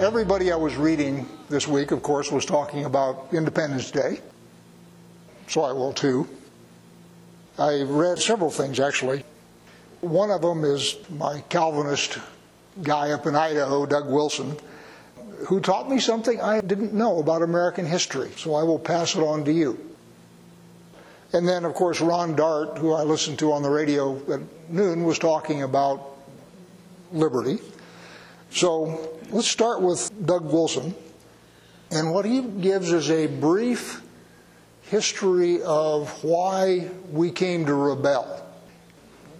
Everybody I was reading this week, of course, was talking about Independence Day, so I will too. I read several things actually. One of them is my Calvinist guy up in Idaho, Doug Wilson, who taught me something I didn't know about American history, so I will pass it on to you. And then, of course, Ron Dart, who I listened to on the radio at noon, was talking about liberty. So let's start with Doug Wilson. And what he gives is a brief history of why we came to rebel.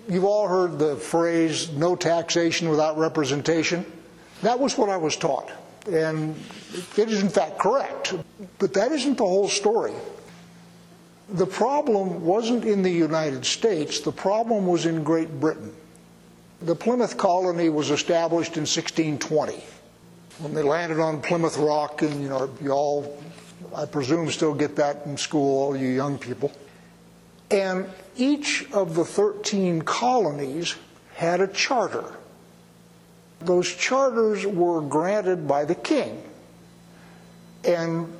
You've all heard the phrase, no taxation without representation. That was what I was taught. And it is, in fact, correct. But that isn't the whole story. The problem wasn't in the United States, the problem was in Great Britain. The Plymouth colony was established in 1620 when they landed on Plymouth Rock, and you know, you all, I presume, still get that in school, all you young people. And each of the 13 colonies had a charter. Those charters were granted by the king. And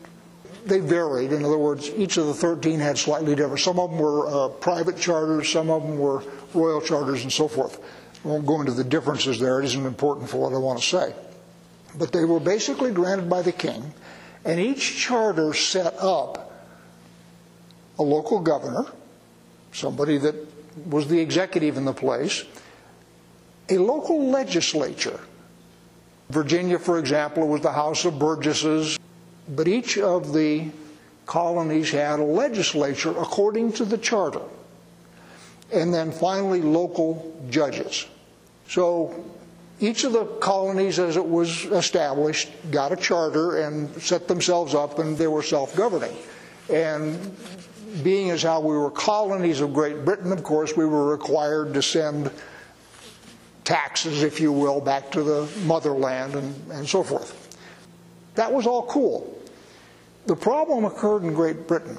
they varied. In other words, each of the 13 had slightly different. Some of them were uh, private charters, some of them were royal charters, and so forth. Won't go into the differences there, it isn't important for what I want to say. But they were basically granted by the king, and each charter set up a local governor, somebody that was the executive in the place, a local legislature. Virginia, for example, was the House of Burgesses, but each of the colonies had a legislature according to the charter. And then finally, local judges. So each of the colonies, as it was established, got a charter and set themselves up, and they were self governing. And being as how we were colonies of Great Britain, of course, we were required to send taxes, if you will, back to the motherland and, and so forth. That was all cool. The problem occurred in Great Britain.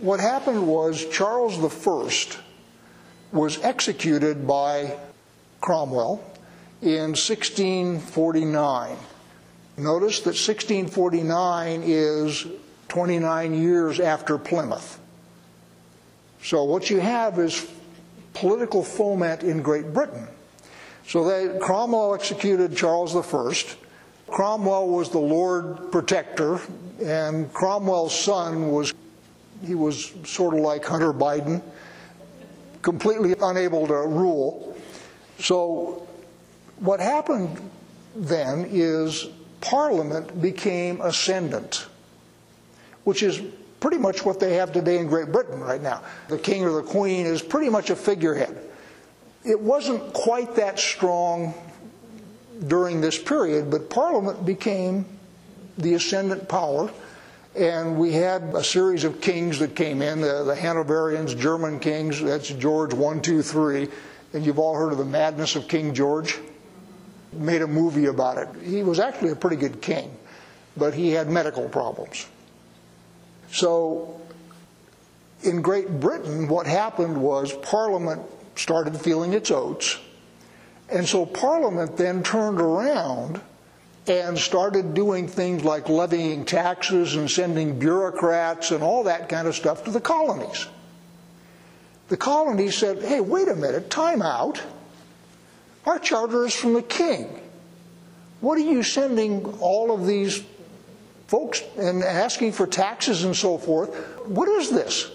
What happened was Charles I was executed by Cromwell in 1649. Notice that 1649 is 29 years after Plymouth. So what you have is political foment in Great Britain. So they, Cromwell executed Charles I. Cromwell was the Lord Protector, and Cromwell's son was he was sort of like Hunter Biden, completely unable to rule. So what happened then is Parliament became ascendant, which is pretty much what they have today in Great Britain right now. The king or the queen is pretty much a figurehead. It wasn't quite that strong during this period, but Parliament became the ascendant power. And we had a series of kings that came in the, the Hanoverians, German kings, that's George 1, 2, 3. And you've all heard of the madness of King George. Made a movie about it. He was actually a pretty good king, but he had medical problems. So in Great Britain, what happened was Parliament started feeling its oats. And so Parliament then turned around and started doing things like levying taxes and sending bureaucrats and all that kind of stuff to the colonies. The colonies said, hey, wait a minute, time out. Our charter is from the king. What are you sending all of these folks and asking for taxes and so forth? What is this?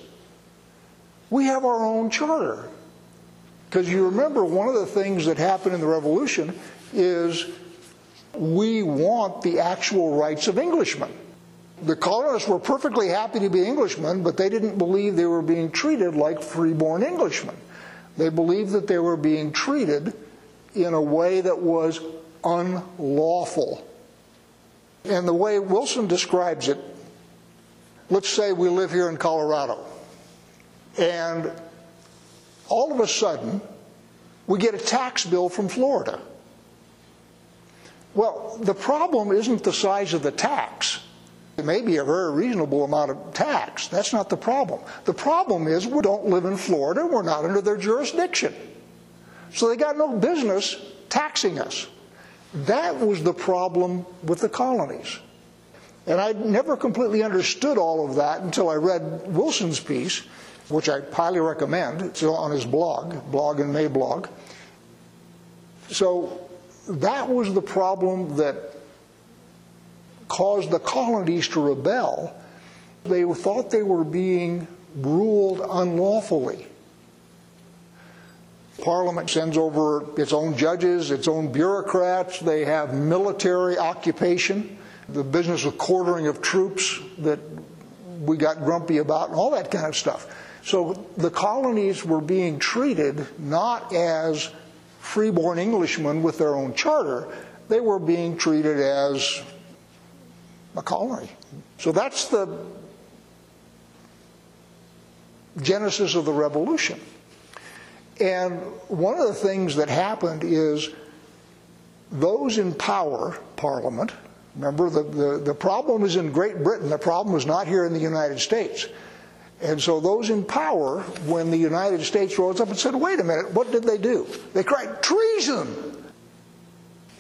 We have our own charter. Because you remember, one of the things that happened in the Revolution is we want the actual rights of Englishmen. The colonists were perfectly happy to be Englishmen, but they didn't believe they were being treated like freeborn Englishmen. They believed that they were being treated in a way that was unlawful. And the way Wilson describes it, let's say we live here in Colorado, and all of a sudden we get a tax bill from Florida. Well, the problem isn't the size of the tax. It may be a very reasonable amount of tax. That's not the problem. The problem is we don't live in Florida, we're not under their jurisdiction. So they got no business taxing us. That was the problem with the colonies. And I never completely understood all of that until I read Wilson's piece, which I highly recommend. It's on his blog, blog and Mablog. So that was the problem that caused the colonies to rebel. They thought they were being ruled unlawfully. Parliament sends over its own judges, its own bureaucrats. They have military occupation, the business of quartering of troops that we got grumpy about, and all that kind of stuff. So the colonies were being treated not as freeborn Englishmen with their own charter, they were being treated as a colony. So that's the genesis of the revolution. And one of the things that happened is those in power, Parliament, remember the, the, the problem is in Great Britain, the problem is not here in the United States. And so those in power, when the United States rose up and said, wait a minute, what did they do? They cried, treason!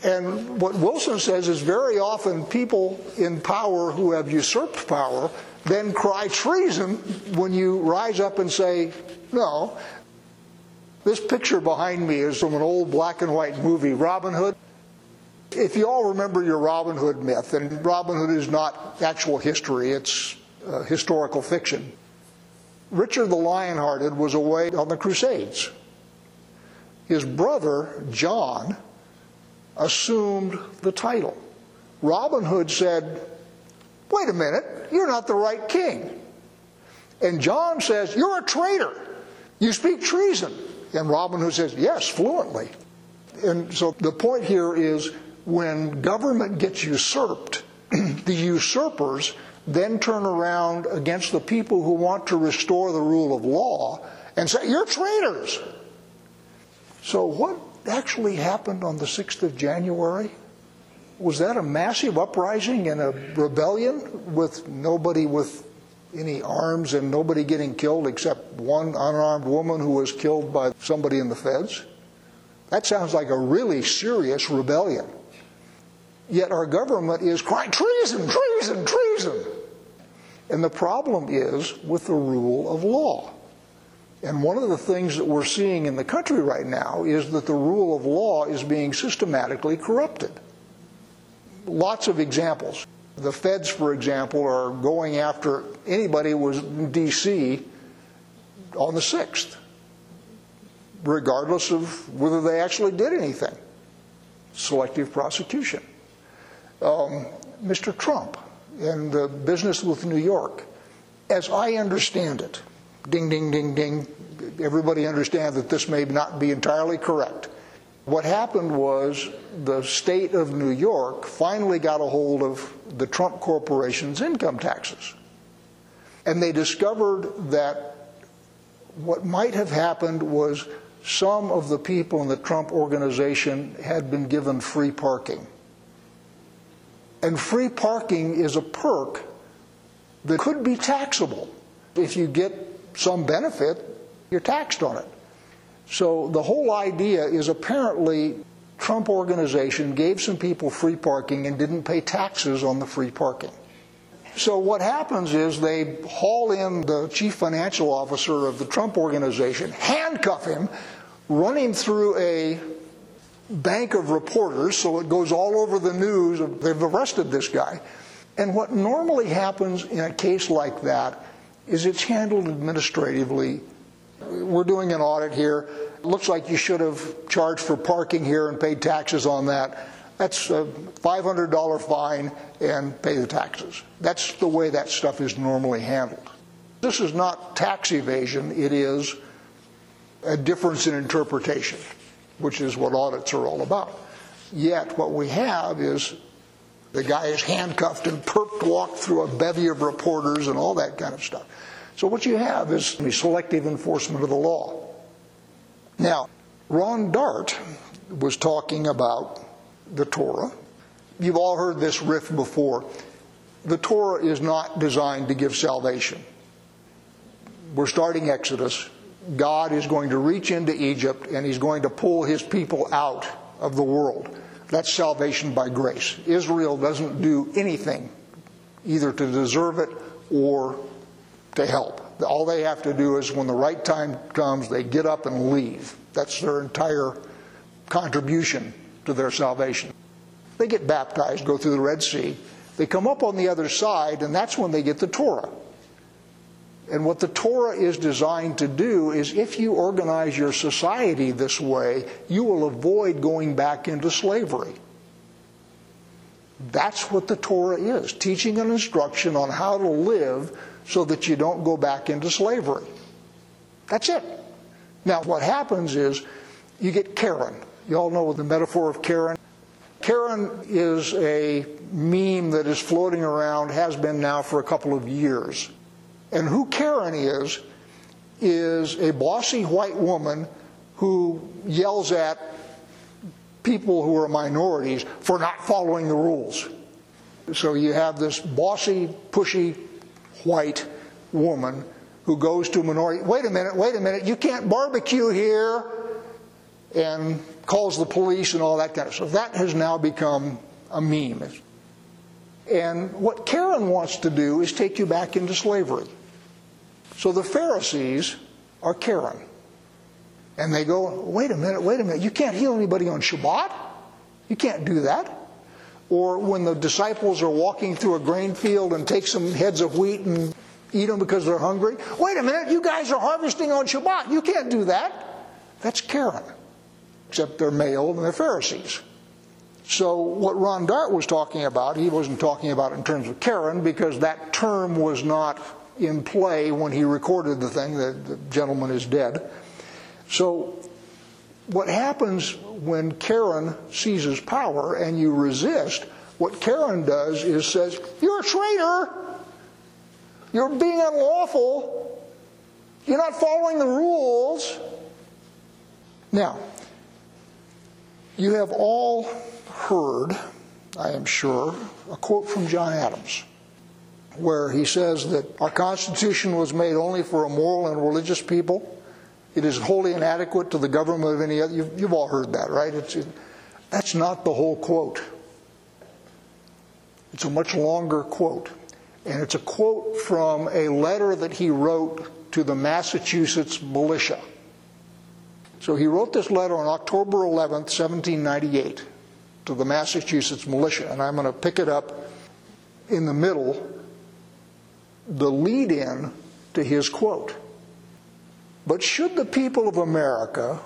And what Wilson says is very often people in power who have usurped power then cry treason when you rise up and say, no. This picture behind me is from an old black and white movie, Robin Hood. If you all remember your Robin Hood myth, and Robin Hood is not actual history, it's uh, historical fiction. Richard the Lionhearted was away on the Crusades. His brother, John, assumed the title. Robin Hood said, Wait a minute, you're not the right king. And John says, You're a traitor. You speak treason. And Robin Hood says, Yes, fluently. And so the point here is when government gets usurped, the usurpers then turn around against the people who want to restore the rule of law and say, You're traitors. So, what actually happened on the 6th of January? Was that a massive uprising and a rebellion with nobody with any arms and nobody getting killed except one unarmed woman who was killed by somebody in the feds? That sounds like a really serious rebellion. Yet our government is crying treason, treason, treason. And the problem is with the rule of law. And one of the things that we're seeing in the country right now is that the rule of law is being systematically corrupted. Lots of examples. The feds, for example, are going after anybody who was in D.C. on the 6th, regardless of whether they actually did anything. Selective prosecution. Um, Mr. Trump and the business with New York, as I understand it, ding, ding, ding, ding, everybody understands that this may not be entirely correct. What happened was the state of New York finally got a hold of the Trump Corporation's income taxes. And they discovered that what might have happened was some of the people in the Trump organization had been given free parking. And free parking is a perk that could be taxable. If you get some benefit, you're taxed on it. So the whole idea is apparently Trump organization gave some people free parking and didn't pay taxes on the free parking. So what happens is they haul in the chief financial officer of the Trump organization, handcuff him, run him through a bank of reporters, so it goes all over the news. They've arrested this guy. And what normally happens in a case like that is it's handled administratively. We're doing an audit here. It looks like you should have charged for parking here and paid taxes on that. That's a $500 fine and pay the taxes. That's the way that stuff is normally handled. This is not tax evasion, it is a difference in interpretation which is what audits are all about. Yet, what we have is the guy is handcuffed and perp walked through a bevy of reporters and all that kind of stuff. So, what you have is the selective enforcement of the law. Now, Ron Dart was talking about the Torah. You've all heard this riff before. The Torah is not designed to give salvation. We're starting Exodus. God is going to reach into Egypt and he's going to pull his people out of the world. That's salvation by grace. Israel doesn't do anything either to deserve it or to help. All they have to do is when the right time comes, they get up and leave. That's their entire contribution to their salvation. They get baptized, go through the Red Sea. They come up on the other side, and that's when they get the Torah. And what the Torah is designed to do is if you organize your society this way, you will avoid going back into slavery. That's what the Torah is teaching and instruction on how to live so that you don't go back into slavery. That's it. Now, what happens is you get Karen. You all know the metaphor of Karen. Karen is a meme that is floating around, has been now for a couple of years. And who Karen is, is a bossy white woman who yells at people who are minorities for not following the rules. So you have this bossy, pushy white woman who goes to a minority, wait a minute, wait a minute, you can't barbecue here, and calls the police and all that kind of stuff. That has now become a meme. And what Karen wants to do is take you back into slavery. So the Pharisees are Karen. And they go, wait a minute, wait a minute, you can't heal anybody on Shabbat? You can't do that. Or when the disciples are walking through a grain field and take some heads of wheat and eat them because they're hungry. Wait a minute, you guys are harvesting on Shabbat. You can't do that. That's Karen. Except they're male and they're Pharisees. So what Ron Dart was talking about, he wasn't talking about in terms of Karen because that term was not in play when he recorded the thing. The, the gentleman is dead. So what happens when Karen seizes power and you resist, what Karen does is says, You're a traitor. You're being unlawful. You're not following the rules. Now, you have all heard, I am sure, a quote from John Adams where he says that our Constitution was made only for a moral and religious people. It is wholly inadequate to the government of any other. You've, you've all heard that, right? It, that's not the whole quote. It's a much longer quote. And it's a quote from a letter that he wrote to the Massachusetts militia. So he wrote this letter on October 11th, 1798, to the Massachusetts militia. And I'm going to pick it up in the middle, the lead in to his quote. But should the people of America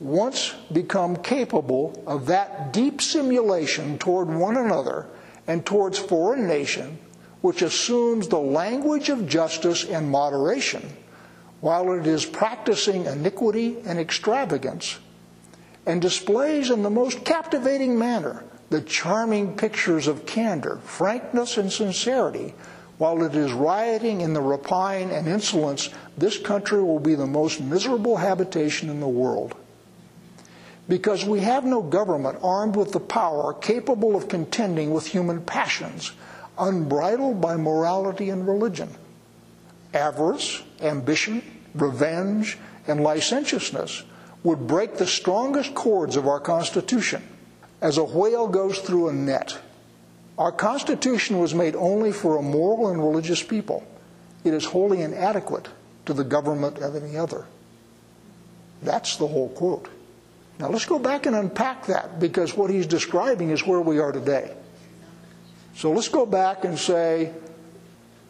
once become capable of that deep simulation toward one another and towards foreign nation, which assumes the language of justice and moderation, while it is practicing iniquity and extravagance, and displays in the most captivating manner the charming pictures of candor, frankness, and sincerity, while it is rioting in the rapine and insolence, this country will be the most miserable habitation in the world. Because we have no government armed with the power capable of contending with human passions, unbridled by morality and religion. Avarice, ambition, revenge, and licentiousness would break the strongest cords of our Constitution as a whale goes through a net. Our Constitution was made only for a moral and religious people. It is wholly inadequate to the government of any other. That's the whole quote. Now let's go back and unpack that because what he's describing is where we are today. So let's go back and say,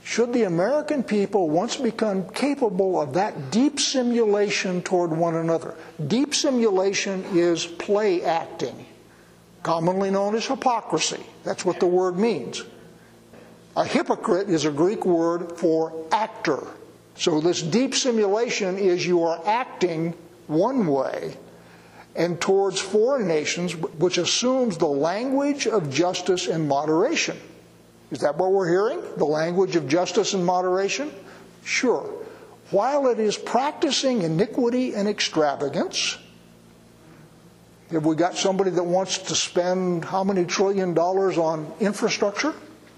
should the American people once become capable of that deep simulation toward one another? Deep simulation is play acting commonly known as hypocrisy. That's what the word means. A hypocrite is a Greek word for actor. So, this deep simulation is you are acting one way and towards foreign nations, which assumes the language of justice and moderation. Is that what we're hearing? The language of justice and moderation? Sure. While it is practicing iniquity and extravagance, have we got somebody that wants to spend how many trillion dollars on infrastructure?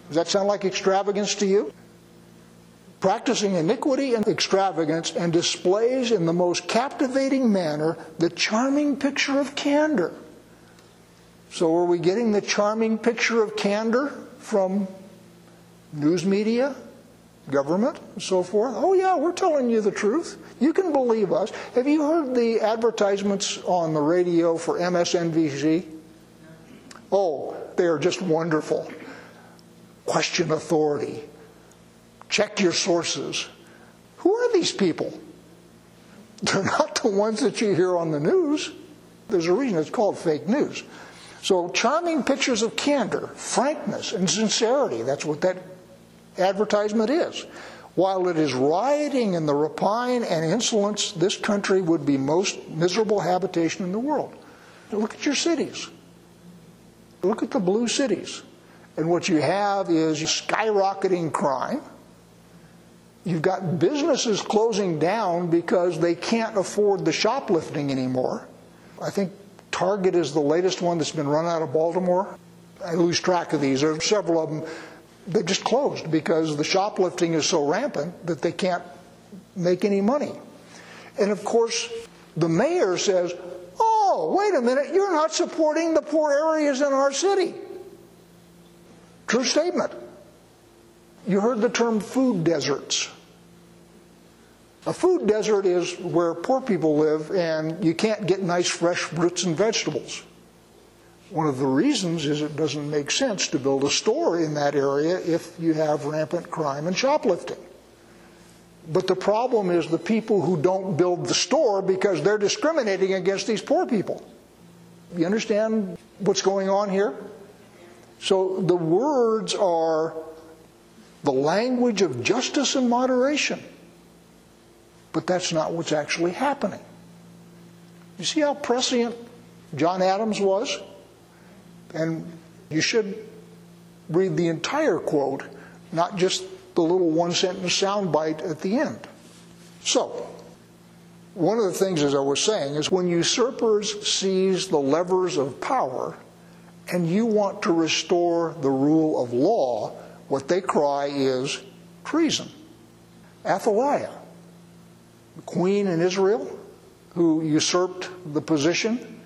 Does that sound like extravagance to you? Practicing iniquity and extravagance and displays in the most captivating manner the charming picture of candor. So, are we getting the charming picture of candor from news media, government, and so forth? Oh, yeah, we're telling you the truth. You can believe us. Have you heard the advertisements on the radio for MSNBC? Oh, they are just wonderful. Question authority. Check your sources. Who are these people? They're not the ones that you hear on the news. There's a reason it's called fake news. So, charming pictures of candor, frankness, and sincerity that's what that advertisement is. While it is rioting in the rapine and insolence, this country would be most miserable habitation in the world. Look at your cities. Look at the blue cities. And what you have is skyrocketing crime. You've got businesses closing down because they can't afford the shoplifting anymore. I think Target is the latest one that's been run out of Baltimore. I lose track of these. There are several of them. They've just closed because the shoplifting is so rampant that they can't make any money. And of course, the mayor says, Oh, wait a minute, you're not supporting the poor areas in our city. True statement. You heard the term food deserts. A food desert is where poor people live and you can't get nice fresh fruits and vegetables. One of the reasons is it doesn't make sense to build a store in that area if you have rampant crime and shoplifting. But the problem is the people who don't build the store because they're discriminating against these poor people. You understand what's going on here? So the words are the language of justice and moderation. But that's not what's actually happening. You see how prescient John Adams was? And you should read the entire quote, not just the little one sentence soundbite at the end. So, one of the things, as I was saying, is when usurpers seize the levers of power and you want to restore the rule of law, what they cry is treason. Athaliah, the queen in Israel, who usurped the position,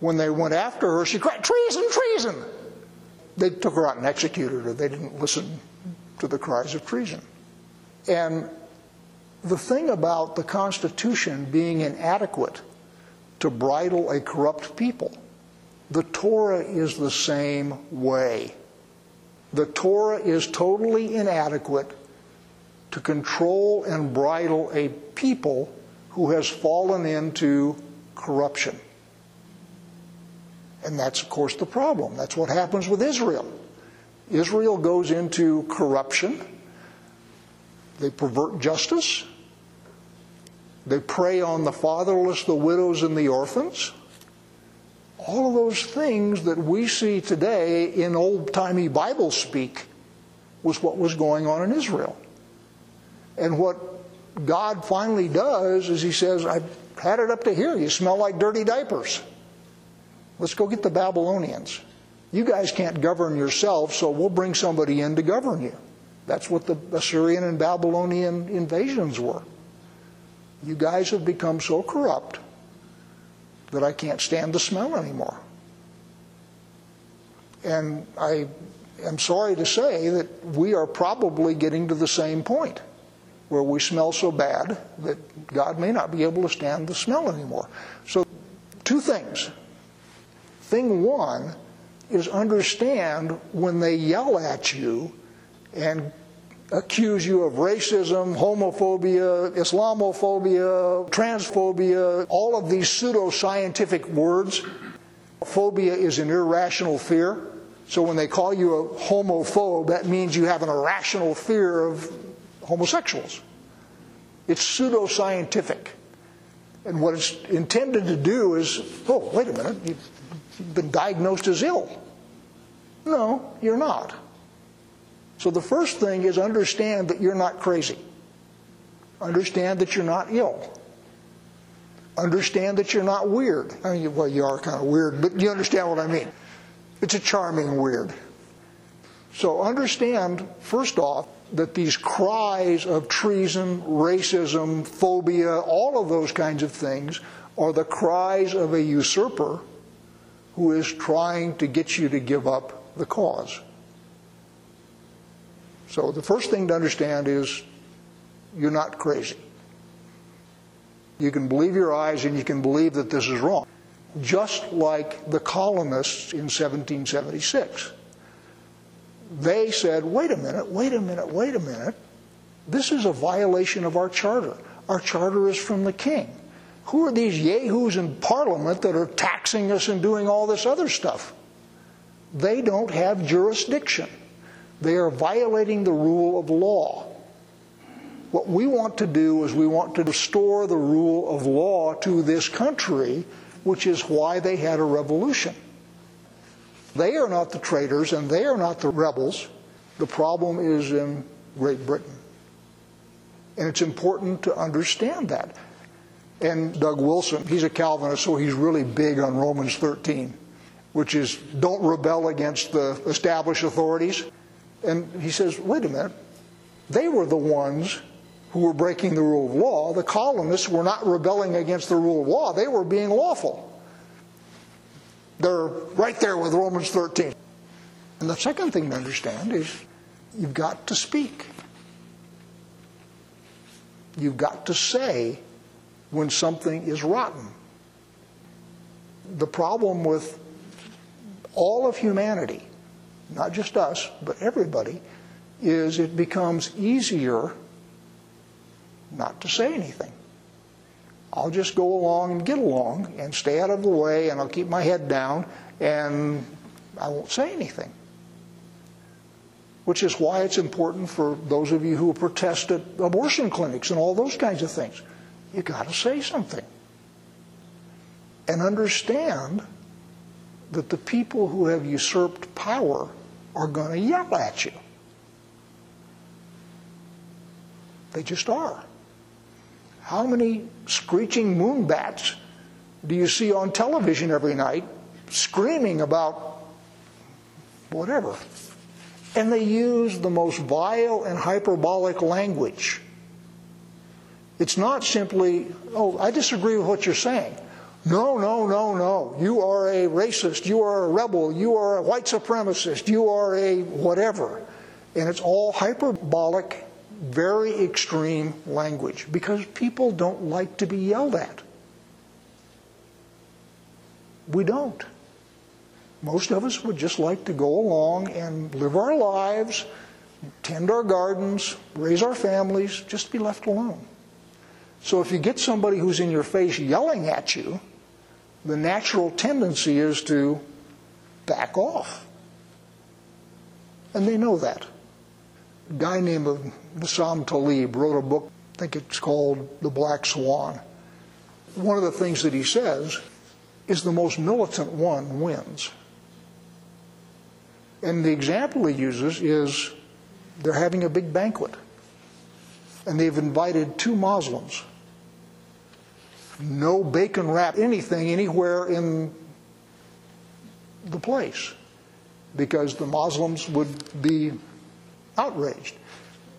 when they went after her, she cried, Treason, treason! They took her out and executed her. They didn't listen to the cries of treason. And the thing about the Constitution being inadequate to bridle a corrupt people, the Torah is the same way. The Torah is totally inadequate to control and bridle a people who has fallen into corruption. And that's, of course, the problem. That's what happens with Israel. Israel goes into corruption, they pervert justice, they prey on the fatherless, the widows, and the orphans. All of those things that we see today in old timey Bible speak was what was going on in Israel. And what God finally does is He says, I've had it up to here. You smell like dirty diapers. Let's go get the Babylonians. You guys can't govern yourselves, so we'll bring somebody in to govern you. That's what the Assyrian and Babylonian invasions were. You guys have become so corrupt that I can't stand the smell anymore. And I am sorry to say that we are probably getting to the same point where we smell so bad that God may not be able to stand the smell anymore. So, two things. Thing one, is understand when they yell at you and accuse you of racism, homophobia, Islamophobia, transphobia, all of these pseudo-scientific words. Phobia is an irrational fear. So when they call you a homophobe, that means you have an irrational fear of homosexuals. It's pseudo-scientific. And what it's intended to do is, oh, wait a minute, been diagnosed as ill. No, you're not. So the first thing is understand that you're not crazy. Understand that you're not ill. Understand that you're not weird. I mean, well, you are kind of weird, but you understand what I mean. It's a charming weird. So understand, first off, that these cries of treason, racism, phobia, all of those kinds of things are the cries of a usurper who is trying to get you to give up the cause. So the first thing to understand is you're not crazy. You can believe your eyes and you can believe that this is wrong. Just like the colonists in 1776. They said, wait a minute, wait a minute, wait a minute. This is a violation of our charter. Our charter is from the king. Who are these yahoos in parliament that are taxing us and doing all this other stuff? They don't have jurisdiction. They are violating the rule of law. What we want to do is we want to restore the rule of law to this country, which is why they had a revolution. They are not the traitors and they are not the rebels. The problem is in Great Britain. And it's important to understand that. And Doug Wilson, he's a Calvinist, so he's really big on Romans 13, which is don't rebel against the established authorities. And he says, wait a minute, they were the ones who were breaking the rule of law. The colonists were not rebelling against the rule of law, they were being lawful. They're right there with Romans 13. And the second thing to understand is you've got to speak. You've got to say when something is rotten. The problem with all of humanity, not just us, but everybody, is it becomes easier not to say anything. I'll just go along and get along and stay out of the way and I'll keep my head down and I won't say anything. Which is why it's important for those of you who protest at abortion clinics and all those kinds of things. You got to say something. And understand that the people who have usurped power are going to yell at you. They just are. How many screeching moonbats do you see on television every night screaming about whatever? And they use the most vile and hyperbolic language. It's not simply, oh, I disagree with what you're saying. No, no, no, no. You are a racist. You are a rebel. You are a white supremacist. You are a whatever. And it's all hyperbolic very extreme language because people don't like to be yelled at. We don't. Most of us would just like to go along and live our lives, tend our gardens, raise our families, just be left alone. So if you get somebody who's in your face yelling at you, the natural tendency is to back off. And they know that A guy named Nassim Taleb wrote a book, I think it's called The Black Swan. One of the things that he says is the most militant one wins. And the example he uses is they're having a big banquet, and they've invited two Muslims. No bacon wrap anything anywhere in the place because the Muslims would be outraged.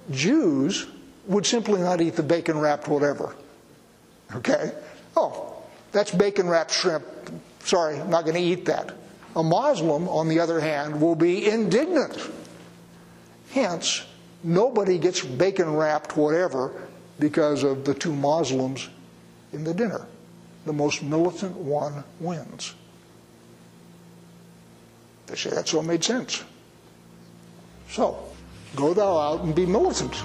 Jews would simply not eat the bacon wrapped whatever. Okay? Oh, that's bacon wrapped shrimp. Sorry, I'm not going to eat that. A Muslim, on the other hand, will be indignant. Hence, nobody gets bacon wrapped whatever because of the two Muslims in the dinner. The most militant one wins. They say that's what made sense. So, Go thou out and be militant.